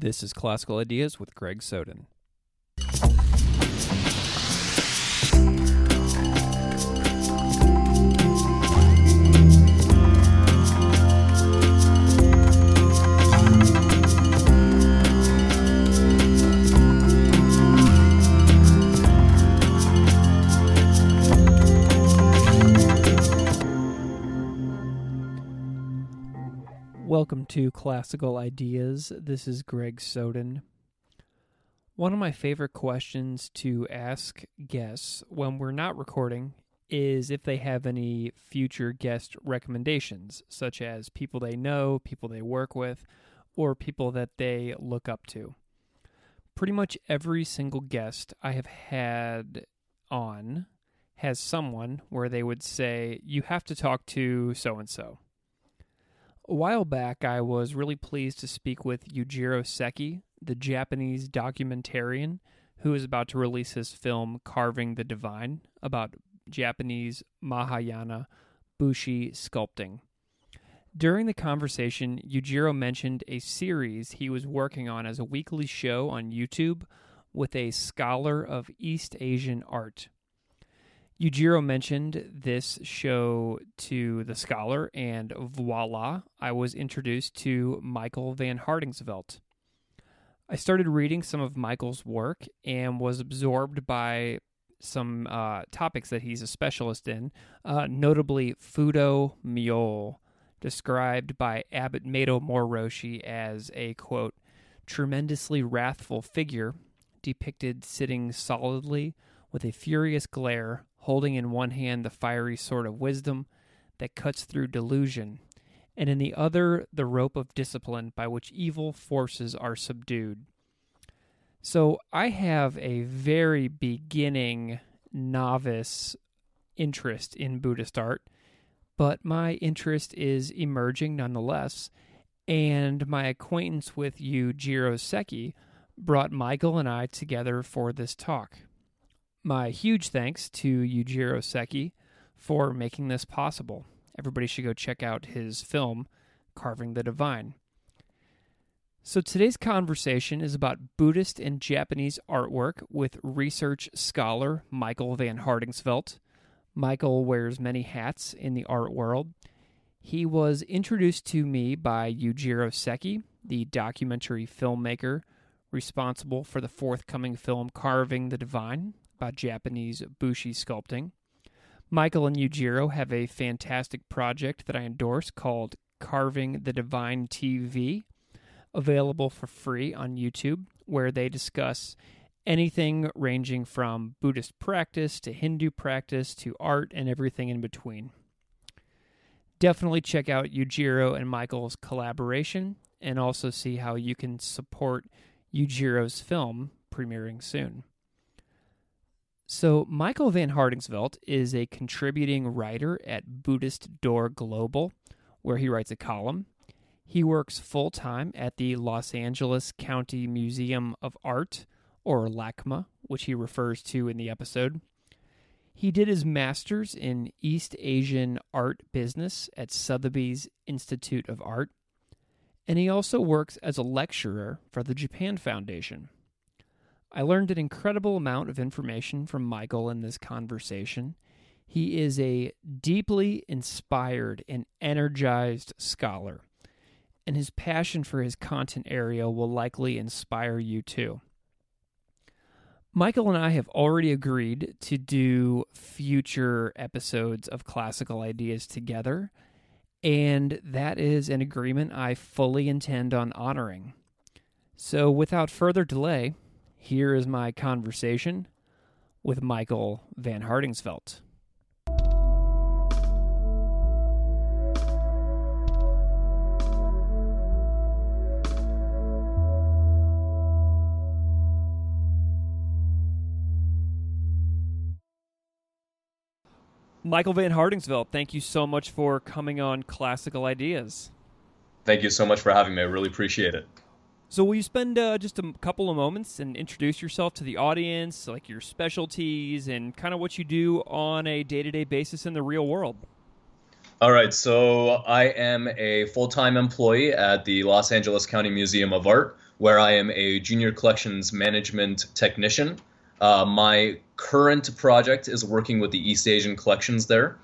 This is Classical Ideas with Greg Soden. Welcome to Classical Ideas. This is Greg Soden. One of my favorite questions to ask guests when we're not recording is if they have any future guest recommendations, such as people they know, people they work with, or people that they look up to. Pretty much every single guest I have had on has someone where they would say, You have to talk to so and so a while back, I was really pleased to speak with Yujiro Seki, the Japanese documentarian who is about to release his film Carving the Divine about Japanese Mahayana busshi sculpting. During the conversation, Yujiro mentioned a series he was working on as a weekly show on YouTube with a scholar of East Asian art. Yujiro mentioned this show to the scholar, and voila, I was introduced to Michael VanHartingsveldt. I started reading some of Michael's work and was absorbed by some uh, topics that he's a specialist in, uh, notably Fudo Myo, described by Abbot Mato Moroshi as a quote, tremendously wrathful figure depicted sitting solidly with a furious glare holding in one hand the fiery sword of wisdom that cuts through delusion, and in the other the rope of discipline by which evil forces are subdued. So I have a very beginning novice interest in Buddhist art, but my interest is emerging nonetheless, and my acquaintance with Yujiro Seki brought Michael and I together for this talk. My huge thanks to Yujiro Seki for making this possible. Everybody should go check out his film, Carving the Divine. So, today's conversation is about Buddhist and Japanese artwork with research scholar Michael VanHartingsveldt. Michael wears many hats in the art world. He was introduced to me by Yujiro Seki, the documentary filmmaker responsible for the forthcoming film Carving the Divine, about Japanese busshi sculpting. Michael and Yujiro have a fantastic project that I endorse called Carving the Divine TV, available for free on YouTube, where they discuss anything ranging from Buddhist practice to Hindu practice to art and everything in between. Definitely check out Yujiro and Michael's collaboration and also see how you can support Yujiro's film premiering soon. So, Michael VanHartingsveldt is a contributing writer at Buddhistdoor Global, where he writes a column. He works full time at the Los Angeles County Museum of Art, or LACMA, which he refers to in the episode. He did his master's in East Asian art business at Sotheby's Institute of Art, and he also works as a lecturer for the Japan Foundation. I learned an incredible amount of information from Michael in this conversation. He is a deeply inspired and energized scholar, and his passion for his content area will likely inspire you too. Michael and I have already agreed to do future episodes of Classical Ideas together, and that is an agreement I fully intend on honoring. So, without further delay, here is my conversation with Michael VanHartingsveldt. Michael VanHartingsveldt, thank you so much for coming on Classical Ideas. Thank you so much for having me. I really appreciate it. So, will you spend uh, just a couple of moments and introduce yourself to the audience, like your specialties and kind of what you do on a day to day basis in the real world? All right. So, I am a full time employee at the Los Angeles County Museum of Art, where I am a junior collections management technician. Uh, my current project is working with the East Asian collections there.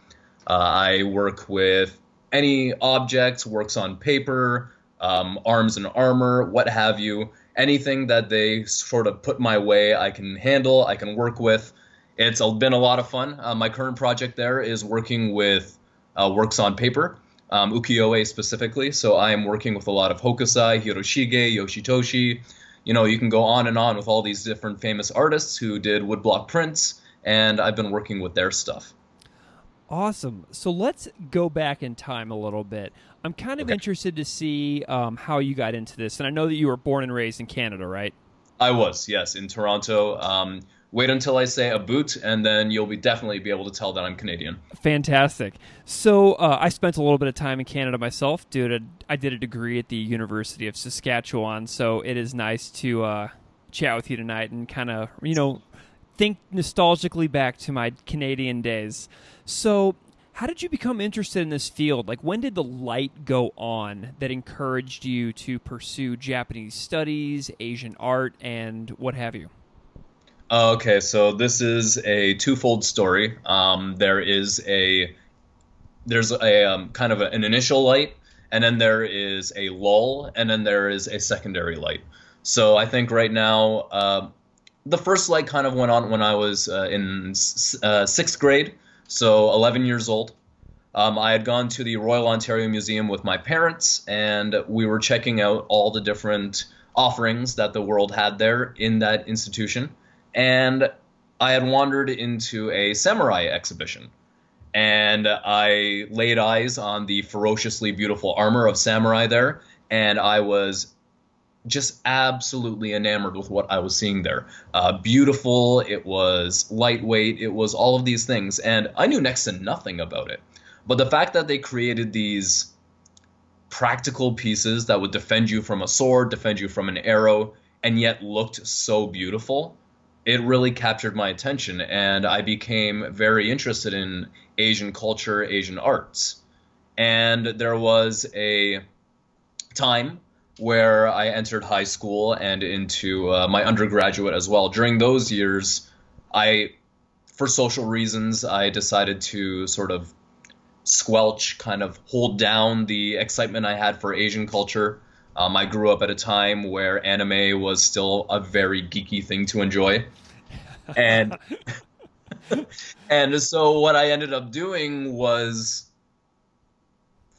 Uh, I work with any objects, works on paper, um, arms and armor, what have you. Anything that they sort of put my way, I can handle, I can work with. It's been a lot of fun. Uh, my current project there is working with uh, works on paper, um, ukiyo-e specifically. So I am working with a lot of Hokusai, Hiroshige, Yoshitoshi. You know, you can go on and on with all these different famous artists who did woodblock prints, and I've been working with their stuff. Awesome. So let's go back in time a little bit. I'm kind of okay. interested to see um, how you got into this. And I know that you were born and raised in Canada, right? I was, yes, in Toronto. Um, wait until I say a boot, and then you'll be definitely be able to tell that I'm Canadian. Fantastic. So uh, I spent a little bit of time in Canada myself. Dude, I did a degree at the University of Saskatchewan, so it is nice to uh, chat with you tonight and kind of, you know, think nostalgically back to my Canadian days. So, how did you become interested in this field? Like, when did the light go on that encouraged you to pursue Japanese studies, Asian art, and what have you? Okay, so this is a twofold story. Um, there is a there's a um, kind of a, an initial light, and then there is a lull, and then there is a secondary light. So I think right now uh, the first light kind of went on when I was uh, in uh, sixth grade so 11 years old. Um, I had gone to the Royal Ontario Museum with my parents, and we were checking out all the different offerings that the world had there in that institution. And I had wandered into a samurai exhibition. And I laid eyes on the ferociously beautiful armor of samurai there, and I was just absolutely enamored with what I was seeing there. Uh, beautiful, it was lightweight, it was all of these things, and I knew next to nothing about it. But the fact that they created these practical pieces that would defend you from a sword, defend you from an arrow, and yet looked so beautiful, it really captured my attention, and I became very interested in Asian culture, Asian arts. And there was a time where I entered high school and into uh, my undergraduate as well. During those years, I, for social reasons, I decided to sort of squelch, kind of hold down the excitement I had for Asian culture. Um, I grew up at a time where anime was still a very geeky thing to enjoy, and and so what I ended up doing was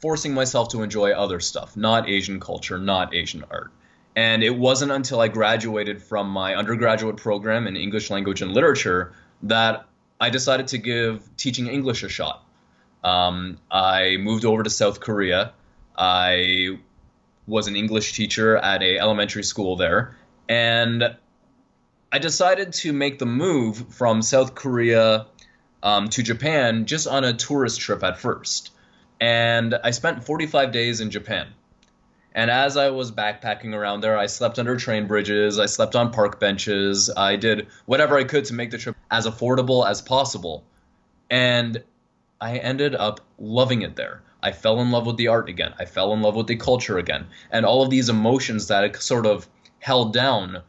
forcing myself to enjoy other stuff, not Asian culture, not Asian art. And it wasn't until I graduated from my undergraduate program in English language and literature that I decided to give teaching English a shot. Um, I moved over to South Korea. I was an English teacher at a elementary school there, and I decided to make the move from South Korea um, to Japan just on a tourist trip at first and I spent 45 days in Japan. And as I was backpacking around there, I slept under train bridges, I slept on park benches, I did whatever I could to make the trip as affordable as possible. And I ended up loving it there. I fell in love with the art again. I fell in love with the culture again. And all of these emotions that I sort of held down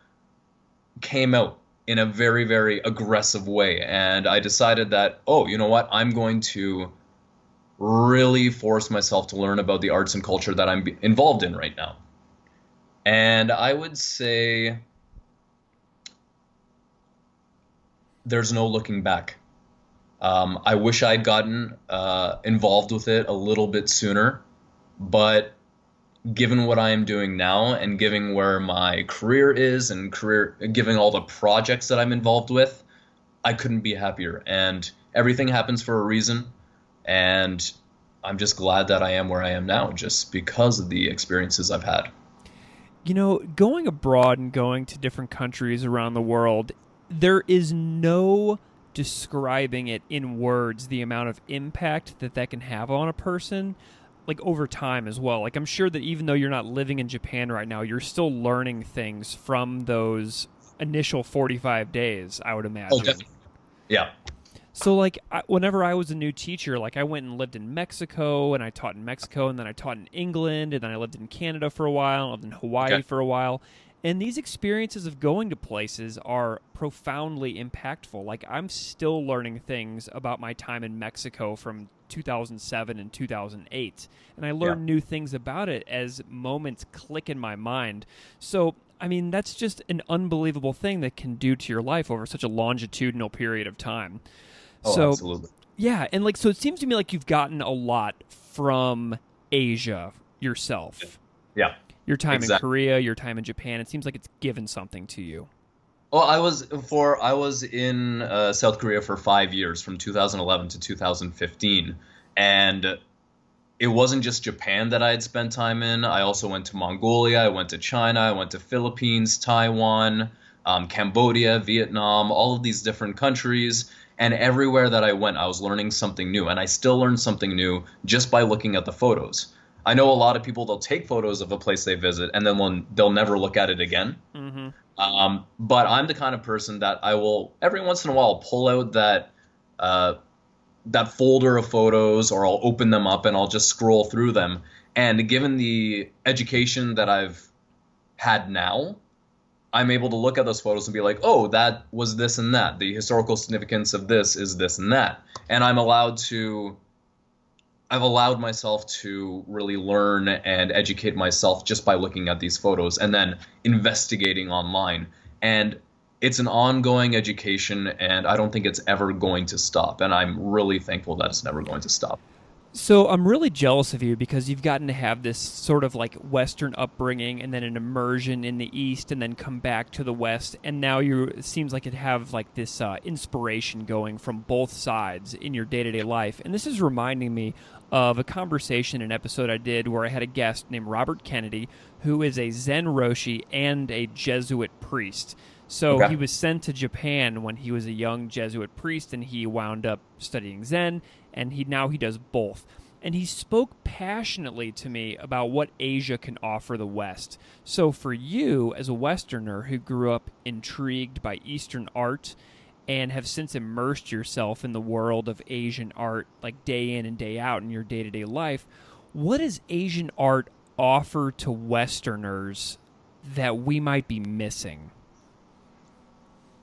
came out in a very, very aggressive way. And I decided that, oh, you know what? I'm going to really force myself to learn about the arts and culture that I'm involved in right now. And I would say there's no looking back. Um, I wish I'd gotten uh, involved with it a little bit sooner, but given what I am doing now and given where my career is and career, given all the projects that I'm involved with, I couldn't be happier. And everything happens for a reason and I'm just glad that I am where I am now, just because of the experiences I've had. You know, going abroad and going to different countries around the world, there is no describing it in words the amount of impact that that can have on a person like over time as well. Like i'm sure that even though you're not living in japan right now you're still learning things from those initial 45 days i would imagine. Oh, yeah so like I, whenever I was a new teacher, like I went and lived in Mexico and I taught in Mexico and then I taught in England and then I lived in Canada for a while, lived in Hawaii okay. for a while. And these experiences of going to places are profoundly impactful. Like I'm still learning things about my time in Mexico from 2007 and 2008, and I learn yeah. new things about it as moments click in my mind. So I mean, that's just an unbelievable thing that can do to your life over such a longitudinal period of time. Oh, so, absolutely. Yeah, and like so, it seems to me like you've gotten a lot from Asia yourself. Yeah. Your time exactly. in Korea, your time in Japan. It seems like it's given something to you. Well, I was for I was in uh, South Korea for five years, from 2011 to 2015, and it wasn't just Japan that I had spent time in. I also went to Mongolia, I went to China, I went to Philippines, Taiwan, um, Cambodia, Vietnam, all of these different countries. And everywhere that I went, I was learning something new. And I still learn something new just by looking at the photos. I know a lot of people, they'll take photos of a place they visit and then they'll, they'll never look at it again. Mm-hmm. Um, but I'm the kind of person that I will, every once in a while, pull out that. Uh, that folder of photos or I'll open them up and I'll just scroll through them. And given the education that I've had now, I'm able to look at those photos and be like, oh, that was this and that. The historical significance of this is this and that. And I'm allowed to, I've allowed myself to really learn and educate myself just by looking at these photos and then investigating online. And it's an ongoing education, and I don't think it's ever going to stop. And I'm really thankful that it's never going to stop. So I'm really jealous of you because you've gotten to have this sort of like Western upbringing and then an immersion in the East and then come back to the West and now you it seems like you have like this uh, inspiration going from both sides in your day to day life. And this is reminding me of a conversation, an episode I did where I had a guest named Robert Kennedy who is a Zen Roshi and a Jesuit priest. So okay. he was sent to Japan when he was a young Jesuit priest, and he wound up studying Zen and he now he does both. And he spoke passionately to me about what Asia can offer the West. So for you as a westerner who grew up intrigued by Eastern art and have since immersed yourself in the world of Asian art like day in and day out in your day-to-day life, what does Asian art offer to westerners that we might be missing?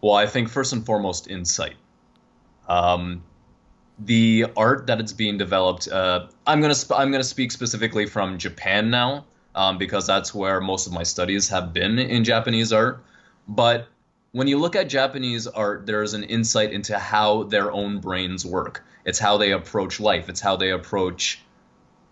Well, I think first and foremost, insight. Um, the art that it's being developed. Uh, I'm gonna sp- I'm gonna speak specifically from Japan now, um, because that's where most of my studies have been in Japanese art. But when you look at Japanese art, there's an insight into how their own brains work. It's how they approach life. It's how they approach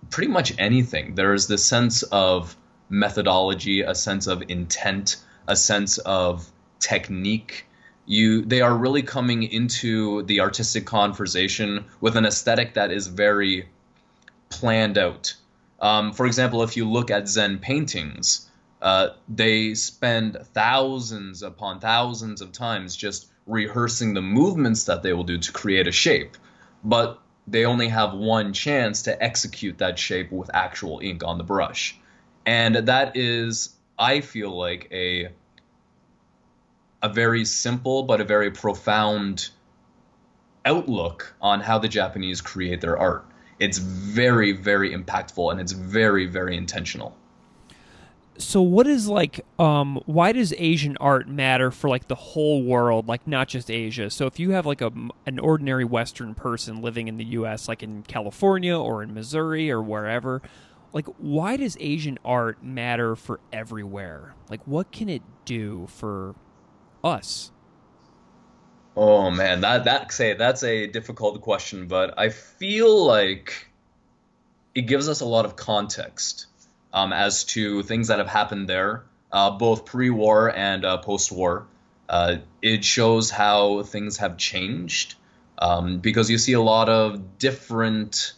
pretty much anything. There is this sense of methodology, a sense of intent, a sense of technique you they are really coming into the artistic conversation with an aesthetic that is very planned out. Um, for example, if you look at Zen paintings, uh, they spend thousands upon thousands of times just rehearsing the movements that they will do to create a shape, but they only have one chance to execute that shape with actual ink on the brush, and that is, I feel like a a very simple but a very profound outlook on how the Japanese create their art. It's very, very impactful and it's very, very intentional. So what is like um why does Asian art matter for like the whole world like not just Asia? So if you have like a an ordinary western person living in the US like in California or in Missouri or wherever, like why does Asian art matter for everywhere? Like what can it do for us? Oh man, that that say that's a difficult question, but I feel like it gives us a lot of context um, as to things that have happened there, uh, both pre-war and uh, post-war. Uh, it shows how things have changed um, because you see a lot of different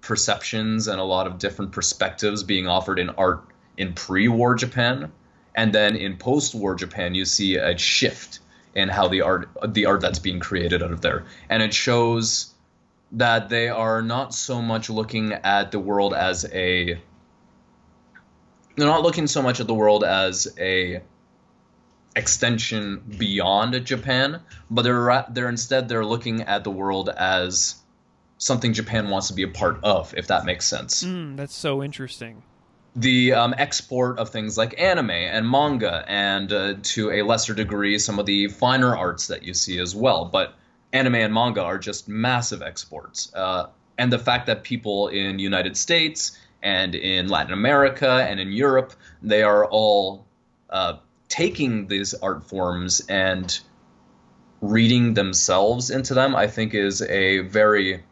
perceptions and a lot of different perspectives being offered in art in pre-war Japan and then in post war Japan, you see a shift in how the art the art that's being created out of there, and it shows that they are not so much looking at the world as a they're not looking so much at the world as a extension beyond Japan, but they're they're instead they're looking at the world as something Japan wants to be a part of, if that makes sense. Mm, that's so interesting. The um, export of things like anime and manga, and uh, to a lesser degree, some of the finer arts that you see as well. But anime and manga are just massive exports. Uh, and the fact that people in United States and in Latin America and in Europe, they are all uh, taking these art forms and reading themselves into them, I think is a very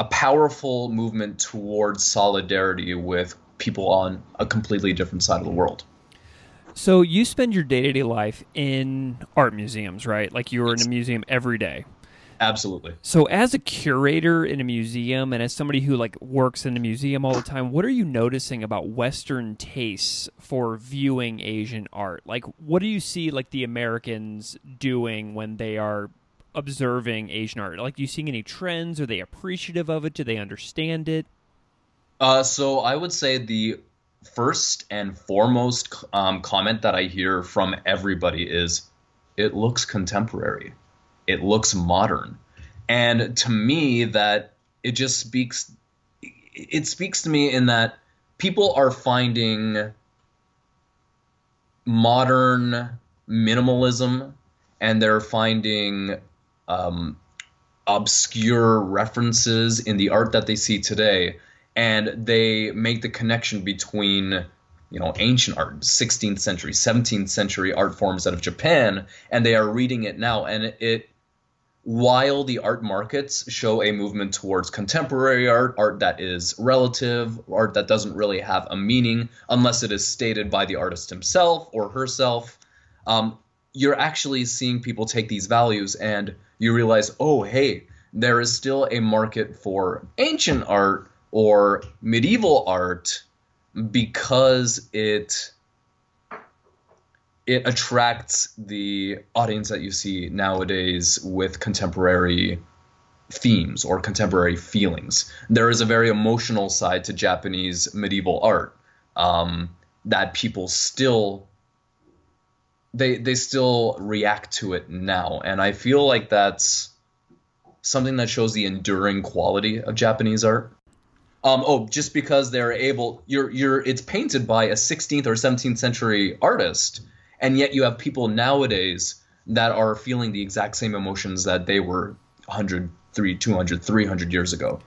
a powerful movement towards solidarity with people on a completely different side of the world. So you spend your day to day life in art museums, right? Like you're in a museum every day. Absolutely. So as a curator in a museum and as somebody who like works in a museum all the time, what are you noticing about western tastes for viewing Asian art? Like what do you see like the Americans doing when they are observing Asian art? Like do you seeing any trends? Are they appreciative of it? Do they understand it? Uh, so I would say the first and foremost um, comment that I hear from everybody is it looks contemporary it looks modern and to me that it just speaks it speaks to me in that people are finding modern minimalism and they're finding um, obscure references in the art that they see today and they make the connection between you know ancient art 16th century 17th century art forms out of japan and they are reading it now and it while the art markets show a movement towards contemporary art, art that is relative, art that doesn't really have a meaning unless it is stated by the artist himself or herself, um, you're actually seeing people take these values and you realize, oh, hey, there is still a market for ancient art or medieval art because it it attracts the audience that you see nowadays with contemporary themes or contemporary feelings. There is a very emotional side to Japanese medieval art um, that people still they they still react to it now, and I feel like that's something that shows the enduring quality of Japanese art. Um, oh, just because they're able, you're you're it's painted by a 16th or 17th century artist and yet you have people nowadays that are feeling the exact same emotions that they were 100 200 300 years ago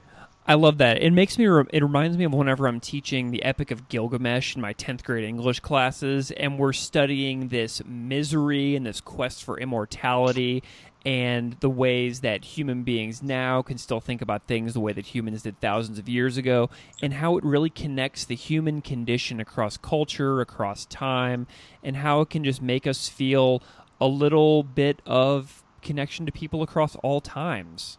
I love that. It makes me. Re- it reminds me of whenever I'm teaching the Epic of Gilgamesh in my tenth grade English classes, and we're studying this misery and this quest for immortality, and the ways that human beings now can still think about things the way that humans did thousands of years ago, and how it really connects the human condition across culture, across time, and how it can just make us feel a little bit of connection to people across all times.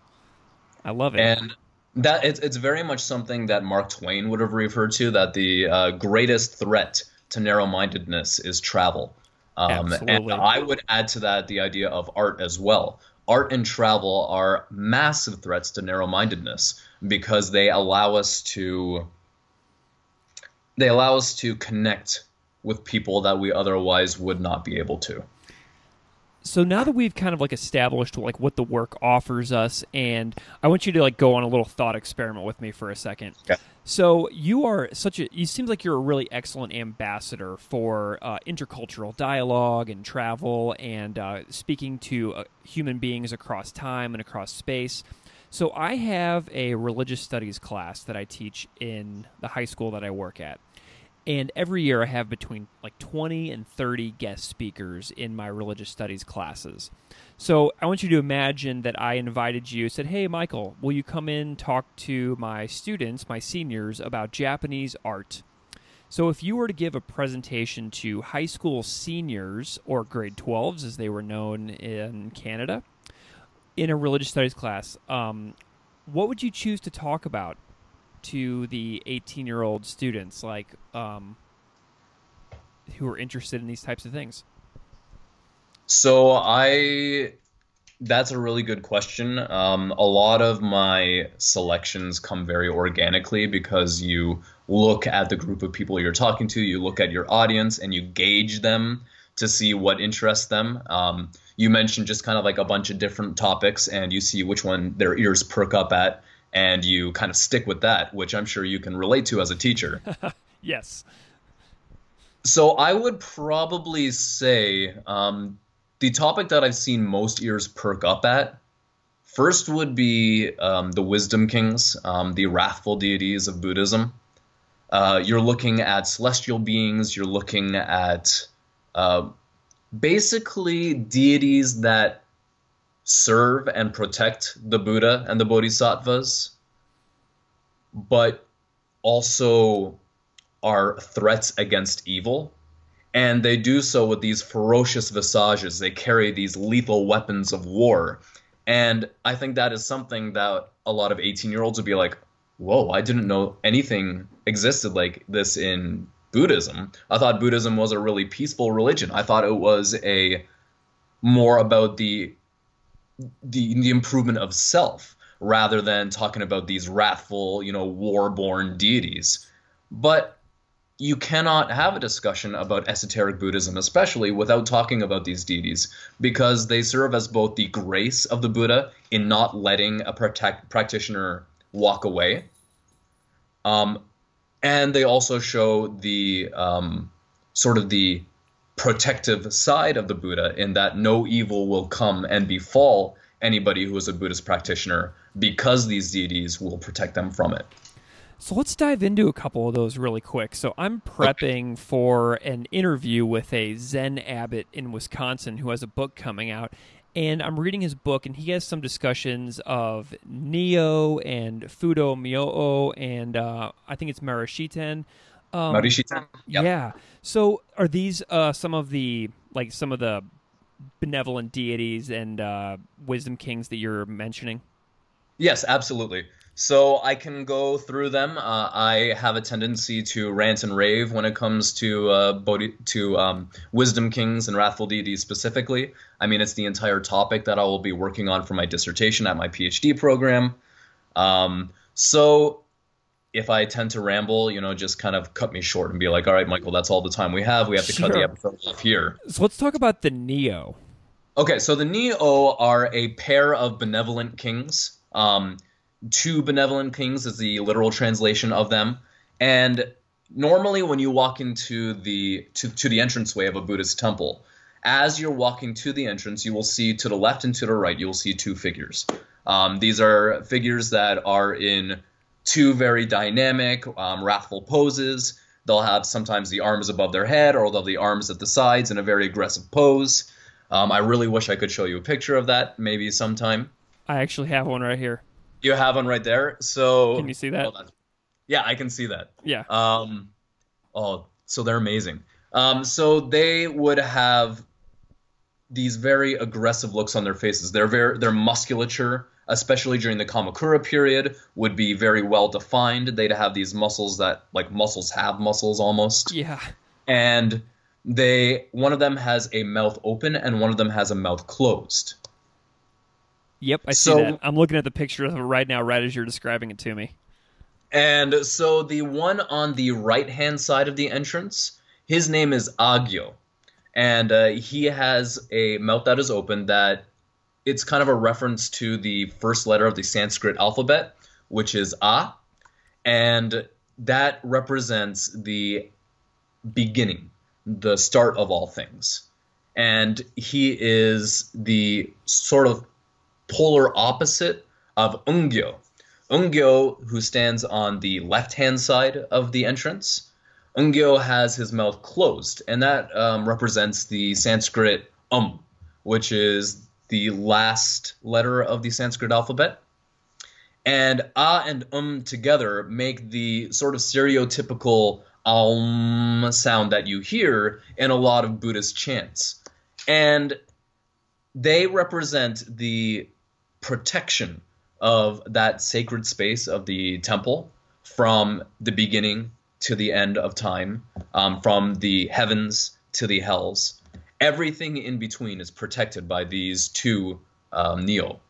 I love it. And that it's it's very much something that Mark Twain would have referred to that the uh, greatest threat to narrow-mindedness is travel. Um, and I would add to that the idea of art as well. Art and travel are massive threats to narrow-mindedness because they allow us to they allow us to connect with people that we otherwise would not be able to so now that we've kind of like established like what the work offers us and i want you to like go on a little thought experiment with me for a second. Okay. so you are such a you seems like you're a really excellent ambassador for uh, intercultural dialogue and travel and uh, speaking to uh, human beings across time and across space. So i have a religious studies class that i teach in the high school that i work at and every year I have between like 20 and 30 guest speakers in my religious studies classes. So I want you to imagine that I invited you, said, Hey, Michael, will you come in talk to my students, my seniors, about Japanese art? So if you were to give a presentation to high school seniors, or grade 12s as they were known in Canada, in a religious studies class, um, what would you choose to talk about? To the 18 year old students like um, who are interested in these types of things So I that's a really good question. Um, a lot of my selections come very organically because you look at the group of people you're talking to, you look at your audience, and you gauge them to see what interests them. Um, you mentioned just kind of like a bunch of different topics, and you see which one their ears perk up at, and you kind of stick with that, which I'm sure you can relate to as a teacher. yes. So I would probably say um, the topic that I've seen most ears perk up at first would be um, the wisdom kings, um, the wrathful deities of Buddhism. Uh, you're looking at celestial beings. You're looking at uh, basically deities that serve and protect the Buddha and the Bodhisattvas, but also are threats against evil. And they do so with these ferocious visages. They carry these lethal weapons of war. And I think that is something that a lot of 18 year olds would be like, whoa, I didn't know anything existed like this in Buddhism. I thought Buddhism was a really peaceful religion. I thought it was a more about the the the improvement of self rather than talking about these wrathful, you know, war-born deities. But you cannot have a discussion about esoteric Buddhism, especially without talking about these deities, because they serve as both the grace of the Buddha in not letting a protect, practitioner walk away, um, and they also show the um, sort of the protective side of the Buddha in that no evil will come and befall anybody who is a Buddhist practitioner because these deities will protect them from it. So let's dive into a couple of those really quick. So I'm prepping okay. for an interview with a Zen abbot in Wisconsin who has a book coming out. And I'm reading his book, and he has some discussions of Nio and Fudo Myoo, and uh, I think it's Marishiten. Um. Yep. Yeah. So are these uh, some of the like some of the benevolent deities and uh, wisdom kings that you're mentioning? Yes, absolutely. So I can go through them. Uh, I have a tendency to rant and rave when it comes to uh, Bodhi, to um, wisdom kings and wrathful deities specifically. I mean, it's the entire topic that I will be working on for my dissertation at my PhD program. Um, so if I tend to ramble, you know, just kind of cut me short and be like, "All right, Michael, that's all the time we have. We have to sure. cut the episode off here." So let's talk about the Nio. Okay, so the Nio are a pair of benevolent kings. Um, two benevolent kings is the literal translation of them. And normally, when you walk into the to, to the entranceway of a Buddhist temple, as you're walking to the entrance, you will see to the left and to the right, you will see two figures. Um, these are figures that are in two very dynamic, um, wrathful poses. They'll have sometimes the arms above their head, or they'll have the arms at the sides in a very aggressive pose. Um, I really wish I could show you a picture of that, maybe sometime. I actually have one right here. You have one right there. So can you see that? Yeah, I can see that. Yeah. Um, oh, so they're amazing. Um, so they would have these very aggressive looks on their faces. Their very their musculature, especially during the Kamakura period, would be very well defined. They'd have these muscles that like muscles have muscles almost. Yeah. And they one of them has a mouth open and one of them has a mouth closed. Yep, I see so, that. I'm looking at the picture of it right now, right as you're describing it to me. And so the one on the right hand side of the entrance, his name is Agyo. And uh, he has a mouth that is open that it's kind of a reference to the first letter of the Sanskrit alphabet, which is A. And that represents the beginning, the start of all things. And he is the sort of polar opposite of Ungyo. Ungyo, who stands on the left hand side of the entrance, Ungyo has his mouth closed, and that um, represents the Sanskrit um, which is the last letter of the Sanskrit alphabet. And ah and um together make the sort of stereotypical um sound that you hear in a lot of Buddhist chants. And they represent the protection of that sacred space of the temple from the beginning to the end of time, um, from the heavens to the hells. Everything in between is protected by these two um, nio.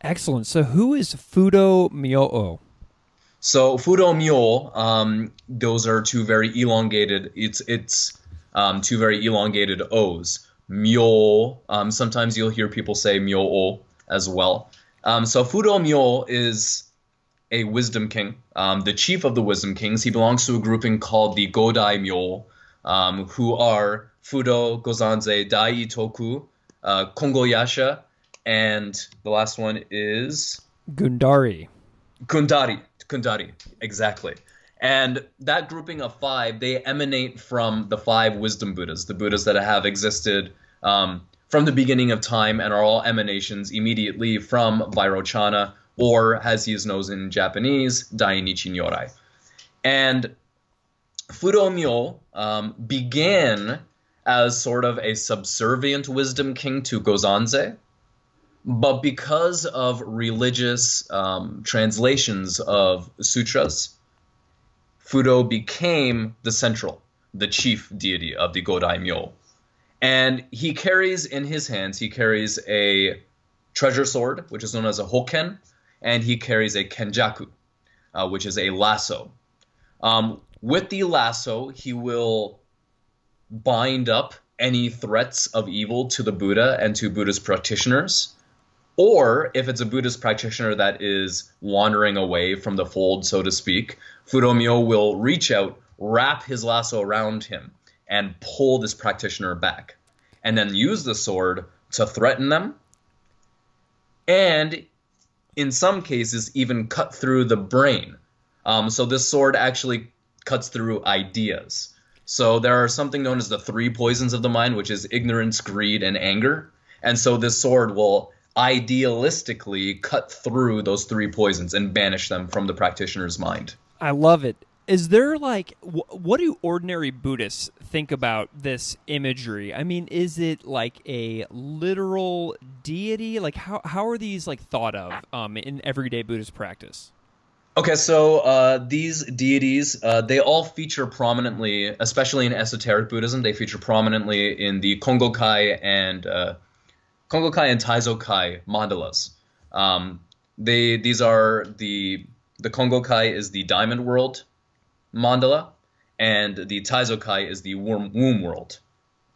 Excellent. So, who is Fudo Myo? So Fudo Myo, um, those are two very elongated. It's it's um, two very elongated O's. Myo. Um, sometimes you'll hear people say Myo as well. Um, so Fudo Myo is a wisdom king, um, the chief of the wisdom kings. He belongs to a grouping called the Godai Myo, um, who are Fudo, Gozanze, Dai Toku, uh, Kongoyasha, and the last one is Gundari. Gundari. Gundari, exactly. And that grouping of five, they emanate from the five wisdom Buddhas, the Buddhas that have existed um, from the beginning of time and are all emanations immediately from Vairochana, or as he is known in Japanese, Dainichi Nyorai. And Fudo Myo um, began as sort of a subservient wisdom king to Gozanze, but because of religious um, translations of sutras, Fudo became the central, the chief deity of the Godai Myo. And he carries in his hands, he carries a treasure sword, which is known as a hoken, and he carries a kenjaku, uh, which is a lasso. Um, with the lasso, he will bind up any threats of evil to the Buddha and to Buddha's practitioners. Or if it's a Buddhist practitioner that is wandering away from the fold, so to speak, Fudo Myo will reach out, wrap his lasso around him, and pull this practitioner back, and then use the sword to threaten them, and in some cases, even cut through the brain. Um, so this sword actually cuts through ideas. So there are something known as the three poisons of the mind, which is ignorance, greed, and anger. And so this sword will idealistically cut through those three poisons and banish them from the practitioner's mind. I love it. Is there like wh- what do ordinary Buddhists think about this imagery? I mean, is it like a literal deity? Like how how are these like thought of um, in everyday Buddhist practice? Okay, so uh, these deities, uh, they all feature prominently, especially in esoteric Buddhism. They feature prominently in the Kongokai and uh, Kongokai and Taizokai mandalas. Um, they these are the the Kongokai is the diamond world mandala, and the Taizokai is the womb, womb world.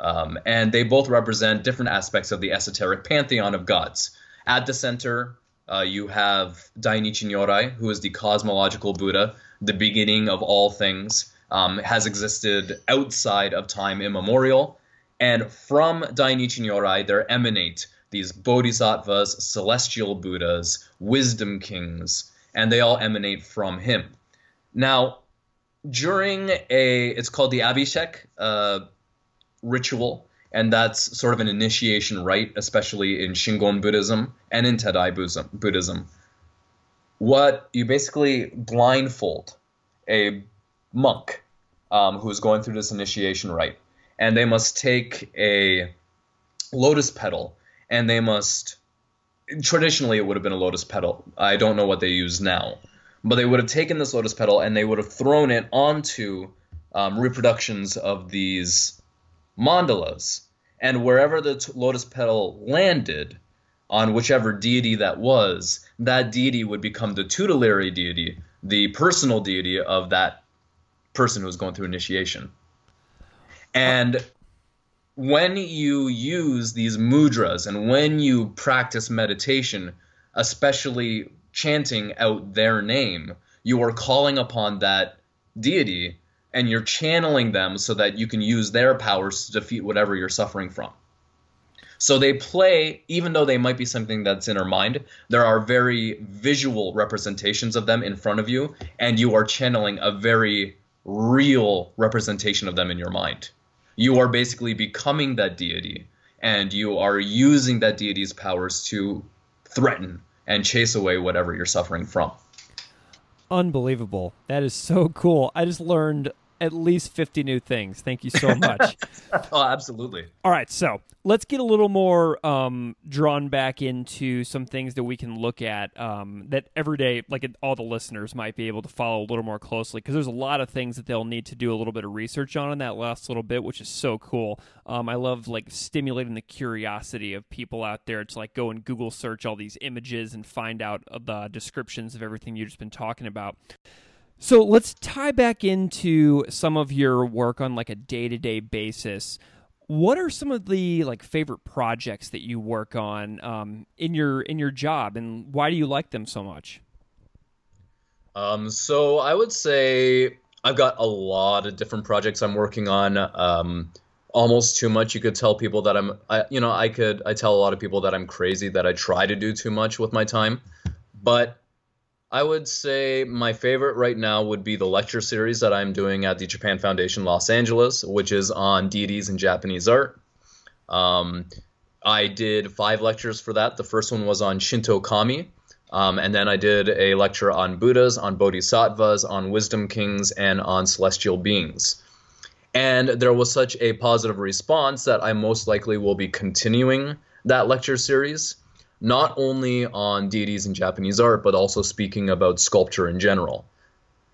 Um, and they both represent different aspects of the esoteric pantheon of gods. At the center, uh, you have Dainichi Nyorai, who is the cosmological Buddha, the beginning of all things, um, has existed outside of time immemorial. And from Dainichi Nyorai, there emanate these bodhisattvas, celestial Buddhas, wisdom kings, and they all emanate from him. Now, during a, it's called the Abhishek uh, ritual, and that's sort of an initiation rite, especially in Shingon Buddhism and in Tendai Buddhism. What you basically blindfold a monk um, who is going through this initiation rite, and they must take a lotus petal and they must. Traditionally, it would have been a lotus petal. I don't know what they use now, but they would have taken this lotus petal and they would have thrown it onto um, reproductions of these mandalas. And wherever the lotus petal landed, on whichever deity that was, that deity would become the tutelary deity, the personal deity of that person who was going through initiation. And when you use these mudras and when you practice meditation, especially chanting out their name, you are calling upon that deity and you're channeling them so that you can use their powers to defeat whatever you're suffering from. So they play, even though they might be something that's in our mind, there are very visual representations of them in front of you, and you are channeling a very real representation of them in your mind. You are basically becoming that deity, and you are using that deity's powers to threaten and chase away whatever you're suffering from. Unbelievable. That is so cool. I just learned at least 50 new things. Thank you so much. oh, absolutely. All right, so let's get a little more um, drawn back into some things that we can look at um, that every day, like all the listeners might be able to follow a little more closely because there's a lot of things that they'll need to do a little bit of research on in that last little bit, which is so cool. Um, I love like stimulating the curiosity of people out there to like go and Google search all these images and find out the descriptions of everything you've just been talking about. So let's tie back into some of your work on like a day to day basis. What are some of the like favorite projects that you work on um, in your in your job, and why do you like them so much? Um, so I would say I've got a lot of different projects I'm working on. Um, almost too much. You could tell people that I'm, I, you know, I could, I tell a lot of people that I'm crazy, that I try to do too much with my time. But I would say my favorite right now would be the lecture series that I'm doing at the Japan Foundation Los Angeles, which is on deities and Japanese art. Um, I did five lectures for that. The first one was on Shinto Kami, um, and then I did a lecture on Buddhas, on Bodhisattvas, on wisdom kings, and on celestial beings. And there was such a positive response that I most likely will be continuing that lecture series not only on deities in Japanese art, but also speaking about sculpture in general.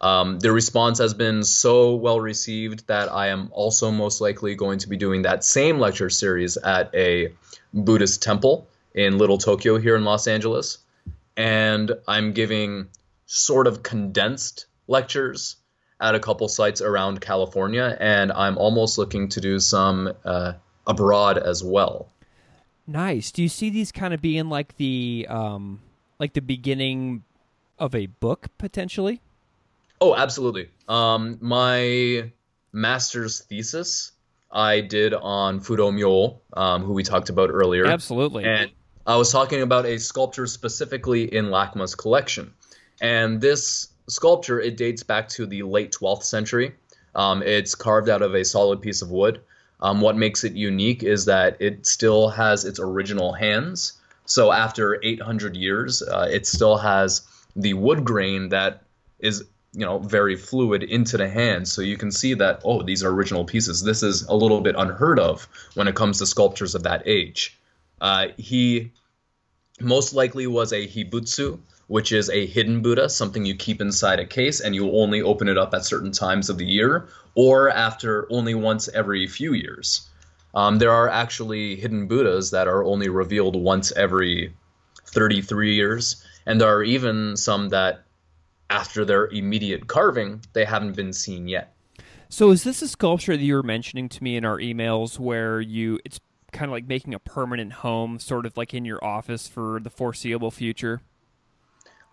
Um, the response has been so well received that I am also most likely going to be doing that same lecture series at a Buddhist temple in Little Tokyo here in Los Angeles. And I'm giving sort of condensed lectures at a couple sites around California, and I'm almost looking to do some uh, abroad as well. Nice. Do you see these kind of being like the um like the beginning of a book potentially? Oh, absolutely. Um my master's thesis I did on Fudo Myo, um, who we talked about earlier. Absolutely. And I was talking about a sculpture specifically in LACMA's collection. And this sculpture, it dates back to the late 12th century. Um, it's carved out of a solid piece of wood. Um, what makes it unique is that it still has its original hands. So after 800 years, uh, it still has the wood grain that is you know very fluid into the hands so you can see that oh these are original pieces. This is a little bit unheard of when it comes to sculptures of that age. Uh, he most likely was a hibutsu which is a hidden Buddha, something you keep inside a case and you only open it up at certain times of the year or after only once every few years. Um, there are actually hidden Buddhas that are only revealed once every 33 years, and there are even some that, after their immediate carving, they haven't been seen yet. So, is this a sculpture that you were mentioning to me in our emails where you it's kind of like making a permanent home, sort of like in your office for the foreseeable future?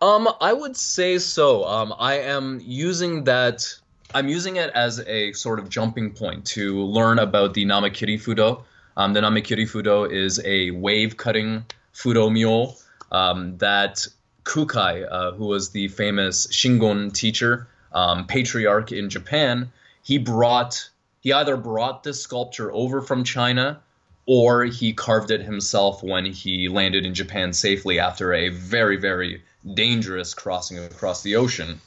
Um, I would say so. Um, I am using that. I'm using it as a sort of jumping point to learn about the Namakiri Fudo. Um, the Namakiri Fudo is a wave cutting Fudo Myo um, that Kukai, uh, who was the famous Shingon teacher, um, patriarch in Japan, he brought. He either brought this sculpture over from China or he carved it himself when he landed in Japan safely after a very, very dangerous crossing across the ocean.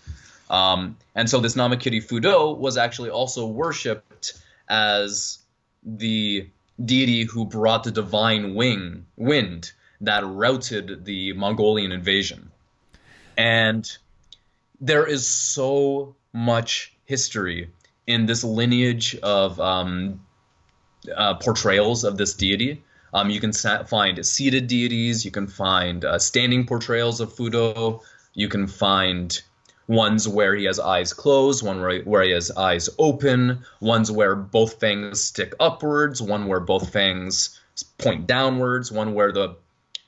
Um, and so this Namakiri Fudo was actually also worshipped as the deity who brought the divine wing wind that routed the Mongolian invasion. And there is so much history in this lineage of um, uh, portrayals of this deity. Um, you can sa- find seated deities. You can find uh, standing portrayals of Fudo. You can find ones where he has eyes closed, one where, where he has eyes open, ones where both fangs stick upwards, one where both fangs point downwards, one where the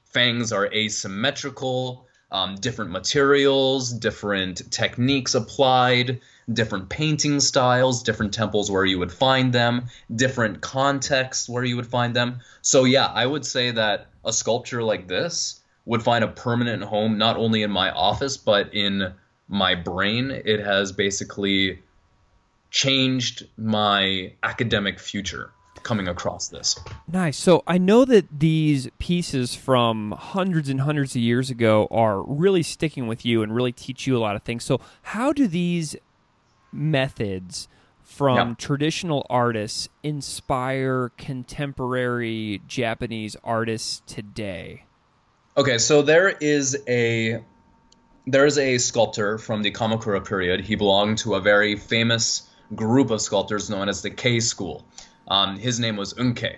fangs are asymmetrical, um, different materials, different techniques applied different painting styles, different temples where you would find them, different contexts where you would find them. So, yeah, I would say that a sculpture like this would find a permanent home not only in my office, but in my brain. It has basically changed my academic future coming across this. Nice. So I know that these pieces from hundreds and hundreds of years ago are really sticking with you and really teach you a lot of things. So how do these methods from Yeah. traditional artists inspire contemporary Japanese artists today? Okay, so there is a there is a sculptor from the Kamakura period. He belonged to a very famous group of sculptors known as the Kei School. Um, his name was Unkei.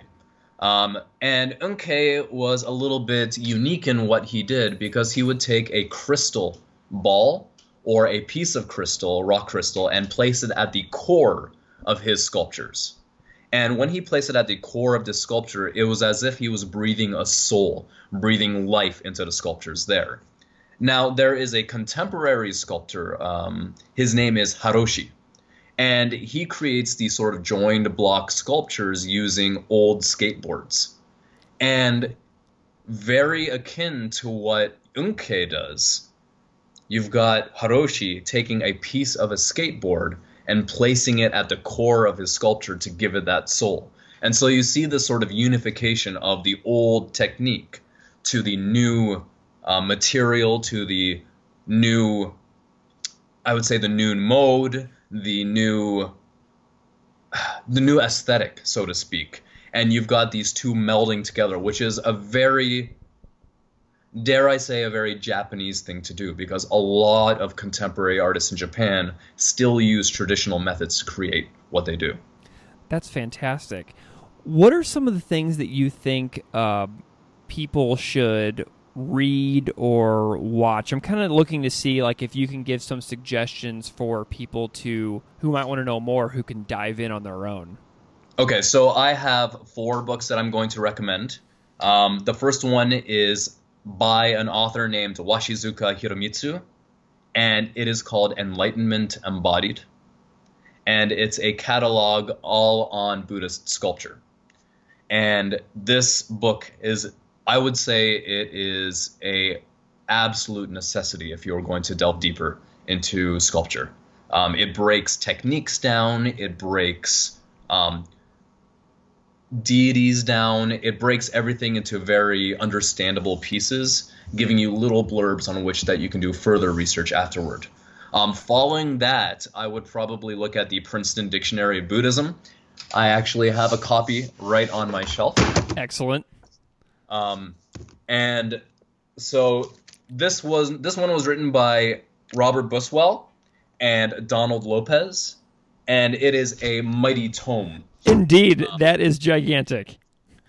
Um, and Unkei was a little bit unique in what he did because he would take a crystal ball or a piece of crystal, rock crystal, and place it at the core of his sculptures. And when he placed it at the core of the sculpture, it was as if he was breathing a soul, breathing life into the sculptures there. Now, there is a contemporary sculptor. Um, his name is Haroshi. And he creates these sort of joined block sculptures using old skateboards. And very akin to what Unkei does, you've got Haroshi taking a piece of a skateboard and placing it at the core of his sculpture to give it that soul. And so you see this sort of unification of the old technique to the new uh, material, to the new, I would say, the new mode, the new, the new aesthetic, so to speak. And you've got these two melding together, which is a very dare I say, a very Japanese thing to do because a lot of contemporary artists in Japan still use traditional methods to create what they do. That's fantastic. What are some of the things that you think uh, people should read or watch? I'm kind of looking to see like if you can give some suggestions for people to who might want to know more who can dive in on their own. Okay, so I have four books that I'm going to recommend. Um, the first one is by an author named Washizuka Hiromitsu, and it is called Enlightenment Embodied. And it's a catalog all on Buddhist sculpture. And this book is, I would say, it is a absolute necessity if you're going to delve deeper into sculpture. Um, it breaks techniques down. It breaks um, deities down. It breaks everything into very understandable pieces, giving you little blurbs on which that you can do further research afterward. Um, following that, I would probably look at the Princeton Dictionary of Buddhism. I actually have a copy right on my shelf. Excellent. Um, and so this was this one was written by Robert Buswell and Donald Lopez, and it is a mighty tome. Indeed, um, that is gigantic.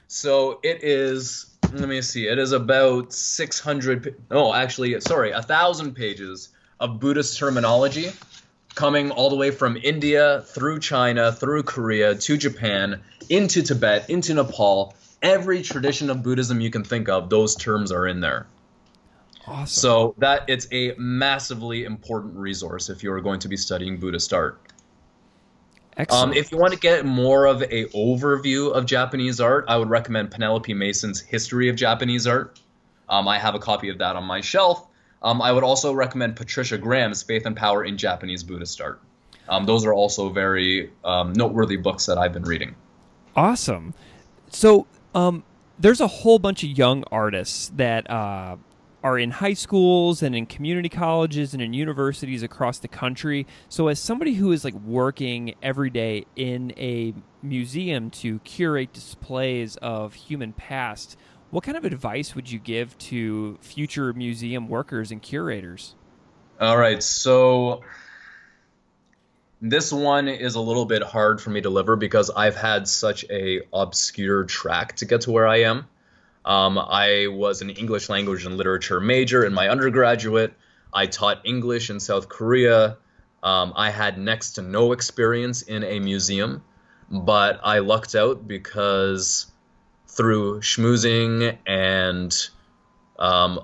So it is. Let me see. It is about six hundred. Oh, actually, sorry, a thousand pages of Buddhist terminology, coming all the way from India through China, through Korea to Japan, into Tibet, into Nepal. Every tradition of Buddhism you can think of, those terms are in there. Awesome. So that it's a massively important resource if you are going to be studying Buddhist art. Excellent. Um, if you want to get more of a overview of Japanese art, I would recommend Penelope Mason's History of Japanese Art. Um, I have a copy of that on my shelf. Um, I would also recommend Patricia Graham's Faith and Power in Japanese Buddhist Art. Um, those are also very um, noteworthy books that I've been reading. Awesome. So, um, there's a whole bunch of young artists that uh, are in high schools and in community colleges and in universities across the country. So, as somebody who is like working every day in a museum to curate displays of human past, what kind of advice would you give to future museum workers and curators? All right, so this one is a little bit hard for me to deliver because I've had such a obscure track to get to where I am. Um, I was an English language and literature major in my undergraduate. I taught English in South Korea. Um, I had next to no experience in a museum, but I lucked out because through schmoozing and um,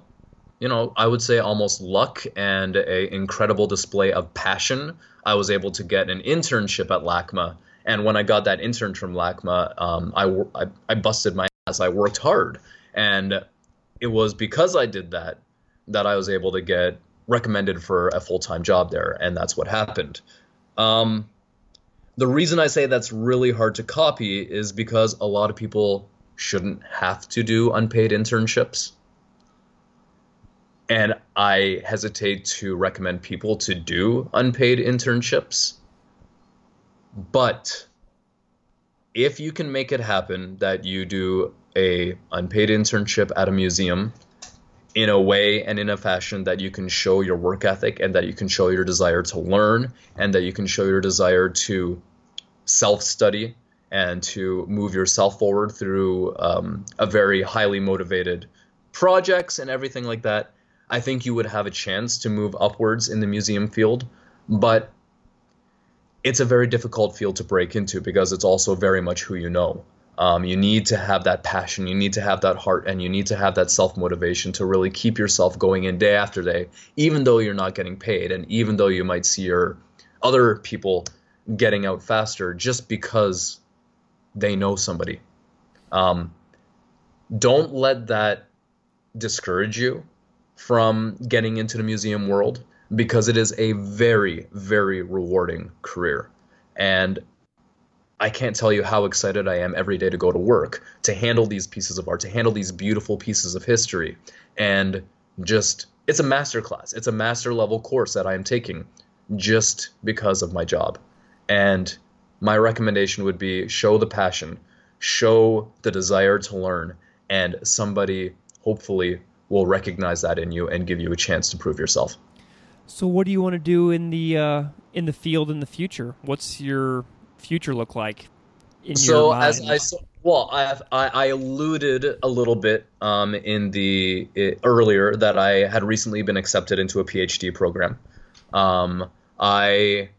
you know, I would say almost luck and a incredible display of passion. I was able to get an internship at LACMA, and when I got that intern from LACMA, um, I, I I busted my ass. I worked hard, and it was because I did that that I was able to get recommended for a full time job there, and that's what happened. Um, the reason I say that's really hard to copy is because a lot of people shouldn't have to do unpaid internships and I hesitate to recommend people to do unpaid internships But if you can make it happen that you do a unpaid internship at a museum in a way and in a fashion that you can show your work ethic and that you can show your desire to learn and that you can show your desire to self study and to move yourself forward through um, a very highly motivated projects and everything like that, I think you would have a chance to move upwards in the museum field. But it's a very difficult field to break into because it's also very much who you know. Um, you need to have that passion, you need to have that heart, and you need to have that self motivation to really keep yourself going in day after day, even though you're not getting paid, and even though you might see your other people getting out faster just because they know somebody. Um, don't let that discourage you from getting into the museum world because it is a very, very rewarding career. And I can't tell you how excited I am every day to go to work, to handle these pieces of art, to handle these beautiful pieces of history. And just, it's a master class. It's a master level course that I am taking just because of my job. And my recommendation would be show the passion, show the desire to learn, and somebody hopefully will recognize that in you and give you a chance to prove yourself. So, what do you want to do in the uh, in the field in the future? What's your future look like? In so, your mind? as I well, I, I, I alluded a little bit um, in the it, earlier that I had recently been accepted into a PhD program. Um, I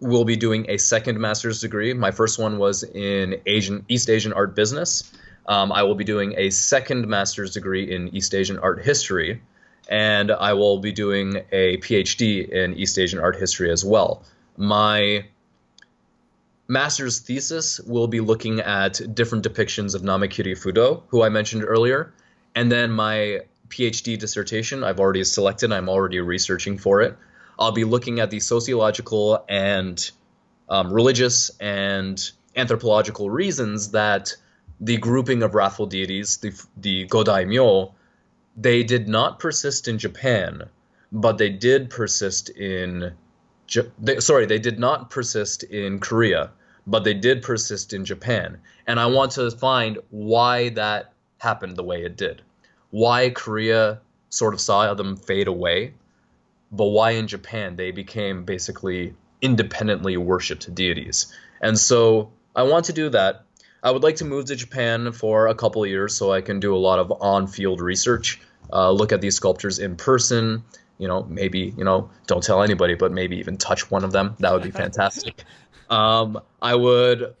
will be doing a second master's degree. My first one was in Asian East Asian art business. Um, I will be doing a second master's degree in East Asian art history and I will be doing a PhD in East Asian art history as well. My master's thesis will be looking at different depictions of Namakiri Fudo, who I mentioned earlier, and then my PhD dissertation I've already selected, I'm already researching for it. I'll be looking at the sociological and um, religious and anthropological reasons that the grouping of wrathful deities, the, the Godaimyo, they did not persist in Japan, but they did persist in. Sorry, they did not persist in Korea, but they did persist in Japan. And I want to find why that happened the way it did. Why Korea sort of saw them fade away, but why in Japan they became basically independently worshipped deities. And so I want to do that. I would like to move to Japan for a couple years so I can do a lot of on-field research, uh, look at these sculptures in person. You know, maybe you know, don't tell anybody, but maybe even touch one of them. That would be fantastic. um, I would,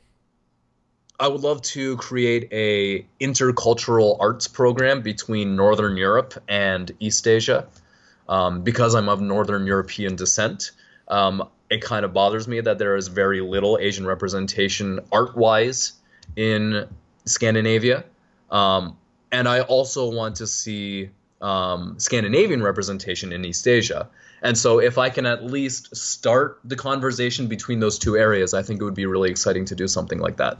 I would love to create a intercultural arts program between Northern Europe and East Asia. Um, because I'm of Northern European descent, um, it kind of bothers me that there is very little Asian representation art-wise in Scandinavia. Um, and I also want to see um, Scandinavian representation in East Asia. And so, if I can at least start the conversation between those two areas, I think it would be really exciting to do something like that.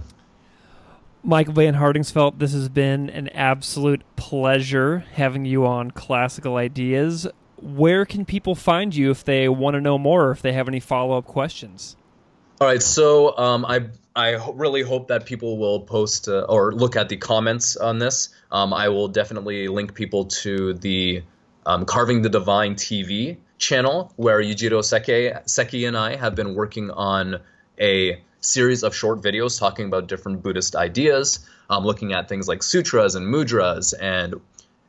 Michael VanHartingsveldt, this has been an absolute pleasure having you on Classical Ideas. Where can people find you if they want to know more or if they have any follow up questions? All right, so um, I I really hope that people will post uh, or look at the comments on this. Um, I will definitely link people to the um, Carving the Divine TV channel where Yujiro Seki, Seki and I have been working on a series of short videos talking about different Buddhist ideas, um, looking at things like sutras and mudras and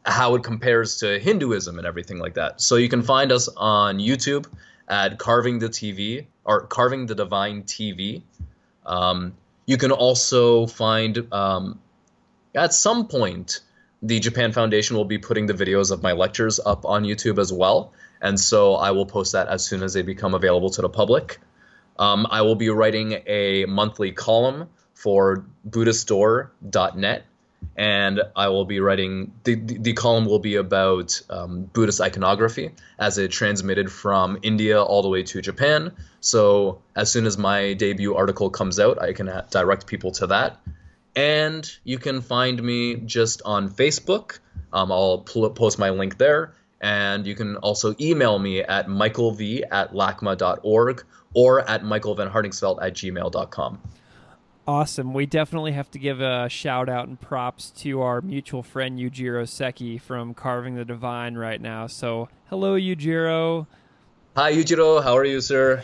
how it compares to Hinduism and everything like that. So you can find us on YouTube at Carving the TV or Carving the Divine TV. Um, you can also find um, at some point the Japan Foundation will be putting the videos of my lectures up on YouTube as well, and so I will post that as soon as they become available to the public. Um, I will be writing a monthly column for BuddhistDoor.net and I will be writing the, the, column will be about um, Buddhist iconography as it transmitted from India all the way to Japan. So as soon as my debut article comes out, I can ha- direct people to that. And you can find me just on Facebook. Um, I'll pl- post my link there. And you can also email me at michaelv at lacma.org or at michaelvanhartingsveldt at gmail.com. Awesome. We definitely have to give a shout out and props to our mutual friend Yujiro Seki from Carving the Divine right now. So, hello, Yujiro. Hi, Yujiro. How are you, sir?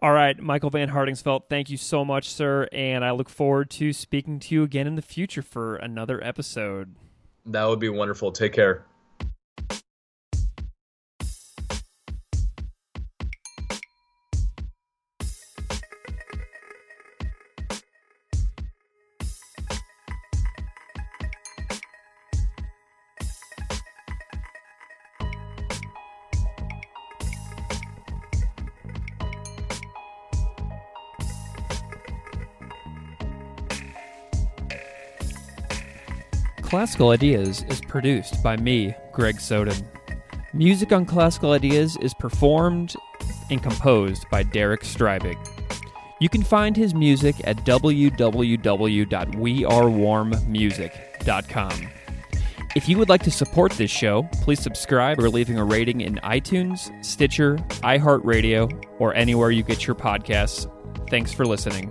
All right, Michael VanHartingsveldt, thank you so much, sir. And I look forward to speaking to you again in the future for another episode. That would be wonderful. Take care. Classical Ideas is produced by me, Greg Soden. Music on Classical Ideas is performed and composed by Derek Strybig. You can find his music at www.wearewarmmusic.com. If you would like to support this show, please subscribe or leaving a rating in iTunes, Stitcher, iHeartRadio, or anywhere you get your podcasts. Thanks for listening.